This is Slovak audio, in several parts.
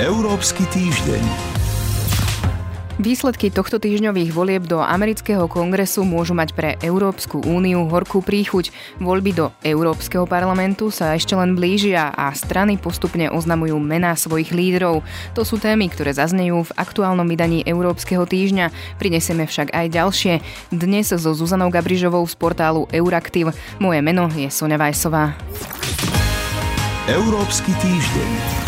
Európsky týždeň. Výsledky tohto týždňových volieb do amerického kongresu môžu mať pre Európsku úniu horkú príchuť. Voľby do Európskeho parlamentu sa ešte len blížia a strany postupne oznamujú mená svojich lídrov. To sú témy, ktoré zaznejú v aktuálnom vydaní Európskeho týždňa. Prinesieme však aj ďalšie. Dnes so Zuzanou Gabrižovou z portálu Euraktiv. Moje meno je Sonja Vajsová. Európsky týždeň.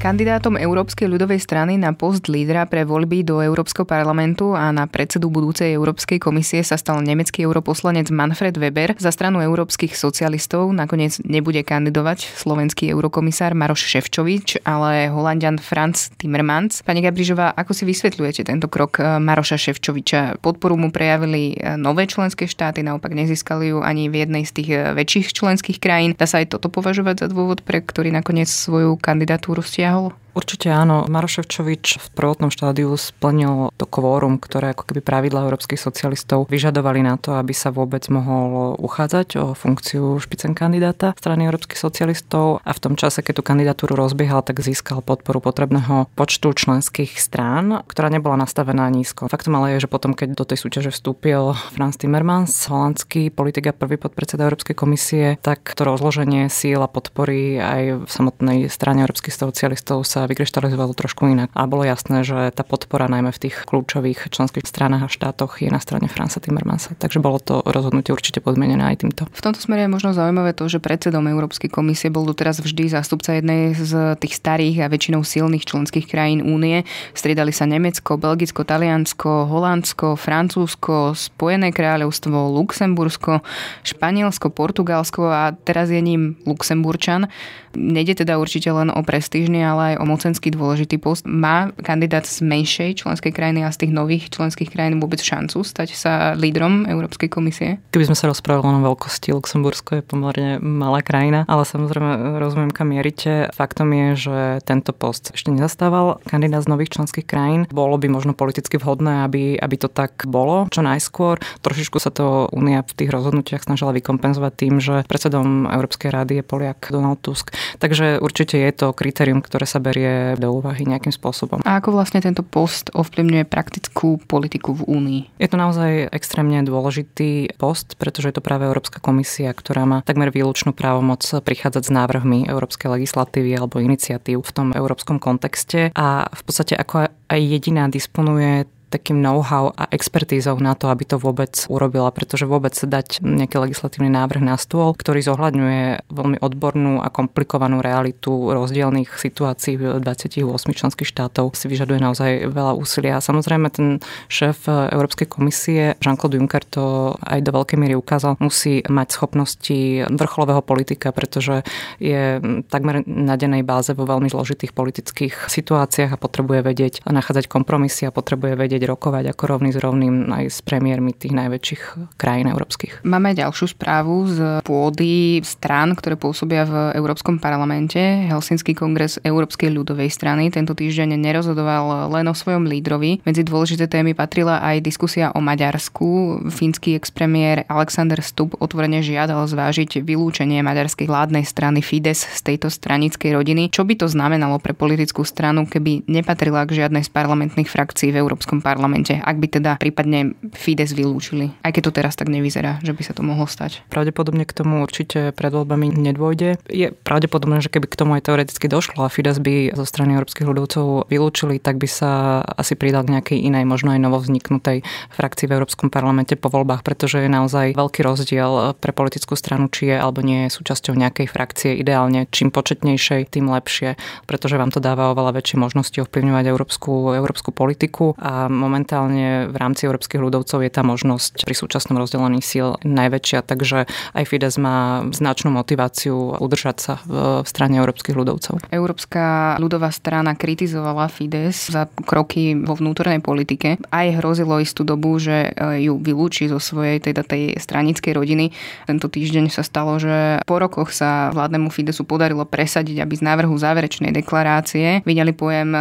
Kandidátom Európskej ľudovej strany na post lídra pre voľby do Európskeho parlamentu a na predsedu budúcej Európskej komisie sa stal nemecký europoslanec Manfred Weber. Za stranu európskych socialistov nakoniec nebude kandidovať slovenský eurokomisár Maroš Ševčovič, ale holandian Franz Timmermans. Pani Gabrižová, ako si vysvetľujete tento krok eh, Maroša Ševčoviča? Podporu mu prejavili eh, nové členské štáty, naopak nezískali ju ani v jednej z tých eh, väčších členských krajín. Dá sa aj toto považovať za dôvod, pre ktorý nakoniec svoju kandidatúru stiahol? Stiahol? Určite áno. Maroševčovič v prvotnom štádiu splnil to kvórum, ktoré ako keby pravidla európskych socialistov vyžadovali na to, aby sa vôbec mohol uchádzať o funkciu špicen kandidáta strany európskych socialistov a v tom čase, keď tú kandidatúru rozbiehal, tak získal podporu potrebného počtu členských strán, ktorá nebola nastavená nízko. Faktom ale je, že potom, keď do tej súťaže vstúpil Franz Timmermans, holandský politik a prvý podpredseda Európskej komisie, tak to rozloženie síl a podpory aj v samotnej strane európskych socialistov sa sa vykryštalizovalo trošku inak. A bolo jasné, že tá podpora najmä v tých kľúčových členských stranách a štátoch je na strane Franca Timmermansa. Takže bolo to rozhodnutie určite podmienené aj týmto. V tomto smere je možno zaujímavé to, že predsedom Európskej komisie bol doteraz vždy zástupca jednej z tých starých a väčšinou silných členských krajín únie. Striedali sa Nemecko, Belgicko, Taliansko, Holandsko, Francúzsko, Spojené kráľovstvo, Luxembursko, Španielsko, Portugalsko a teraz je ním Luxemburčan. Nede teda určite len o prestížny, ale aj o mocensky dôležitý post. Má kandidát z menšej členskej krajiny a z tých nových členských krajín vôbec šancu stať sa lídrom Európskej komisie? Keby sme sa rozprávali o veľkosti, Luxembursko je pomerne malá krajina, ale samozrejme rozumiem, kam mierite. Faktom je, že tento post ešte nezastával kandidát z nových členských krajín. Bolo by možno politicky vhodné, aby, aby to tak bolo čo najskôr. Trošičku sa to Únia v tých rozhodnutiach snažila vykompenzovať tým, že predsedom Európskej rady je Poliak Donald Tusk. Takže určite je to kritérium, ktoré sa berie do úvahy nejakým spôsobom. A ako vlastne tento post ovplyvňuje praktickú politiku v Únii? Je to naozaj extrémne dôležitý post, pretože je to práve Európska komisia, ktorá má takmer výlučnú právomoc prichádzať s návrhmi európskej legislatívy alebo iniciatív v tom európskom kontexte a v podstate ako aj jediná disponuje takým know-how a expertízou na to, aby to vôbec urobila, pretože vôbec dať nejaký legislatívny návrh na stôl, ktorý zohľadňuje veľmi odbornú a komplikovanú realitu rozdielných situácií v 28 členských štátov si vyžaduje naozaj veľa úsilia. Samozrejme ten šéf Európskej komisie Jean-Claude Juncker to aj do veľkej miery ukázal, musí mať schopnosti vrcholového politika, pretože je takmer na dennej báze vo veľmi zložitých politických situáciách a potrebuje vedieť nachádzať kompromisy a potrebuje vedieť vedieť rokovať ako rovný s rovným aj s premiérmi tých najväčších krajín európskych. Máme ďalšiu správu z pôdy strán, ktoré pôsobia v Európskom parlamente. Helsinský kongres Európskej ľudovej strany tento týždeň nerozhodoval len o svojom lídrovi. Medzi dôležité témy patrila aj diskusia o Maďarsku. Fínsky expremiér Alexander Stubb otvorene žiadal zvážiť vylúčenie maďarskej vládnej strany Fides z tejto stranickej rodiny. Čo by to znamenalo pre politickú stranu, keby nepatrila k žiadnej z parlamentných frakcií v Európskom parlamente? Parlamente, ak by teda prípadne Fides vylúčili. Aj keď to teraz tak nevyzerá, že by sa to mohlo stať. Pravdepodobne k tomu určite pred voľbami nedôjde. Je pravdepodobné, že keby k tomu aj teoreticky došlo a Fides by zo strany európskych ľudovcov vylúčili, tak by sa asi pridal k nejakej inej, možno aj novovzniknutej frakcii v Európskom parlamente po voľbách, pretože je naozaj veľký rozdiel pre politickú stranu, či je alebo nie je súčasťou nejakej frakcie. Ideálne, čím početnejšej, tým lepšie, pretože vám to dáva oveľa väčšie možnosti ovplyvňovať európsku, európsku politiku a momentálne v rámci európskych ľudovcov je tá možnosť pri súčasnom rozdelení síl najväčšia, takže aj Fides má značnú motiváciu udržať sa v strane európskych ľudovcov. Európska ľudová strana kritizovala Fides za kroky vo vnútornej politike. Aj hrozilo istú dobu, že e, ju vylúči zo svojej teda tej stranickej rodiny. Tento týždeň sa stalo, že po rokoch sa vládnemu Fidesu podarilo presadiť, aby z návrhu záverečnej deklarácie vydali pojem e,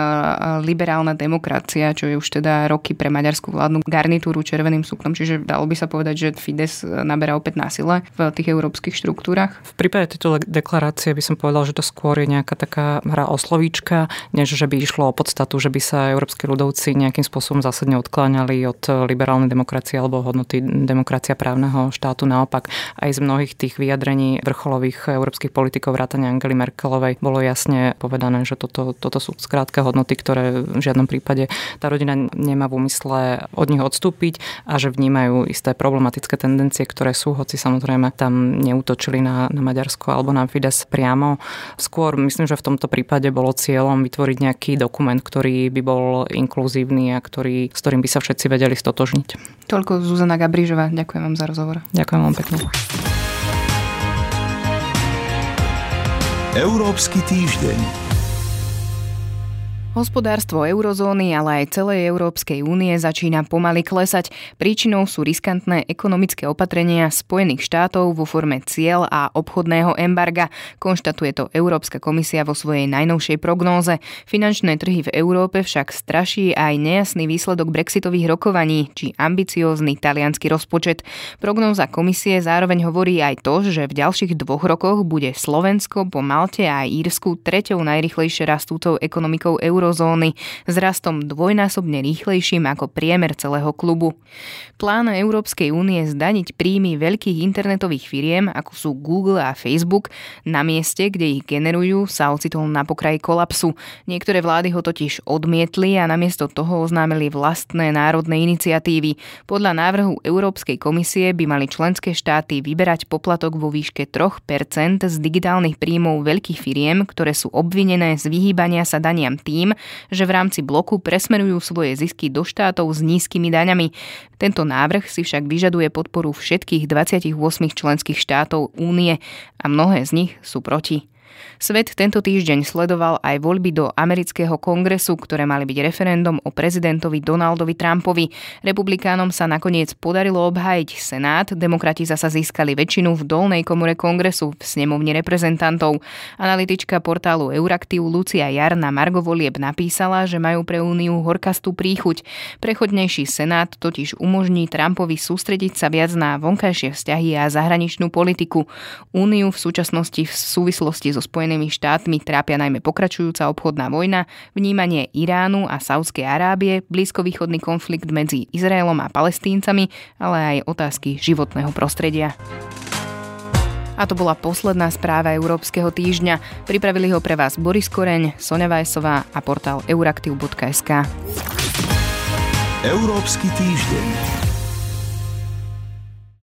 liberálna demokracia, čo je už teda roky pre maďarskú vládnu garnitúru červeným suknom, čiže dalo by sa povedať, že Fides naberá opäť na sile v tých európskych štruktúrach. V prípade tejto deklarácie by som povedal, že to skôr je nejaká taká hra o slovíčka, než že by išlo o podstatu, že by sa európsky ľudovci nejakým spôsobom zásadne odkláňali od liberálnej demokracie alebo hodnoty demokracia právneho štátu. Naopak aj z mnohých tých vyjadrení vrcholových európskych politikov vrátane Angely Merkelovej bolo jasne povedané, že toto, toto sú skrátka hodnoty, ktoré v žiadnom prípade tá rodina nemá v úmysle od nich odstúpiť a že vnímajú isté problematické tendencie, ktoré sú, hoci samozrejme tam neútočili na, na Maďarsko alebo na Fides priamo. Skôr myslím, že v tomto prípade bolo cieľom vytvoriť nejaký dokument, ktorý by bol inkluzívny a ktorý, s ktorým by sa všetci vedeli stotožniť. Toľko Zuzana Gabrižová. Ďakujem vám za rozhovor. Ďakujem vám pekne. Európsky týždeň. Hospodárstvo eurozóny, ale aj celej Európskej únie začína pomaly klesať. Príčinou sú riskantné ekonomické opatrenia Spojených štátov vo forme cieľ a obchodného embarga, konštatuje to Európska komisia vo svojej najnovšej prognóze. Finančné trhy v Európe však straší aj nejasný výsledok brexitových rokovaní či ambiciózny talianský rozpočet. Prognóza komisie zároveň hovorí aj to, že v ďalších dvoch rokoch bude Slovensko po Malte a Írsku treťou najrychlejšie rastúcou ekonomikou Európy eurozóny s rastom dvojnásobne rýchlejším ako priemer celého klubu. Plán Európskej únie zdaniť príjmy veľkých internetových firiem, ako sú Google a Facebook, na mieste, kde ich generujú, sa ocitol na pokraji kolapsu. Niektoré vlády ho totiž odmietli a namiesto toho oznámili vlastné národné iniciatívy. Podľa návrhu Európskej komisie by mali členské štáty vyberať poplatok vo výške 3% z digitálnych príjmov veľkých firiem, ktoré sú obvinené z vyhýbania sa daniam tým, tým, že v rámci bloku presmerujú svoje zisky do štátov s nízkymi daňami. Tento návrh si však vyžaduje podporu všetkých 28 členských štátov únie a mnohé z nich sú proti. Svet tento týždeň sledoval aj voľby do amerického kongresu, ktoré mali byť referendum o prezidentovi Donaldovi Trumpovi. Republikánom sa nakoniec podarilo obhájiť Senát, demokrati zasa získali väčšinu v dolnej komore kongresu v snemovni reprezentantov. Analytička portálu Euraktiv Lucia Jar na Margo Volieb napísala, že majú pre úniu horkastú príchuť. Prechodnejší Senát totiž umožní Trumpovi sústrediť sa viac na vonkajšie vzťahy a zahraničnú politiku. Úniu v súčasnosti v súvislosti so Spojenými štátmi trápia najmä pokračujúca obchodná vojna, vnímanie Iránu a Saudskej Arábie, blízkovýchodný konflikt medzi Izraelom a Palestíncami, ale aj otázky životného prostredia. A to bola posledná správa Európskeho týždňa. Pripravili ho pre vás Boris Koreň, Sonja Vajsová a portál euraktiv.sk. Európsky týždeň.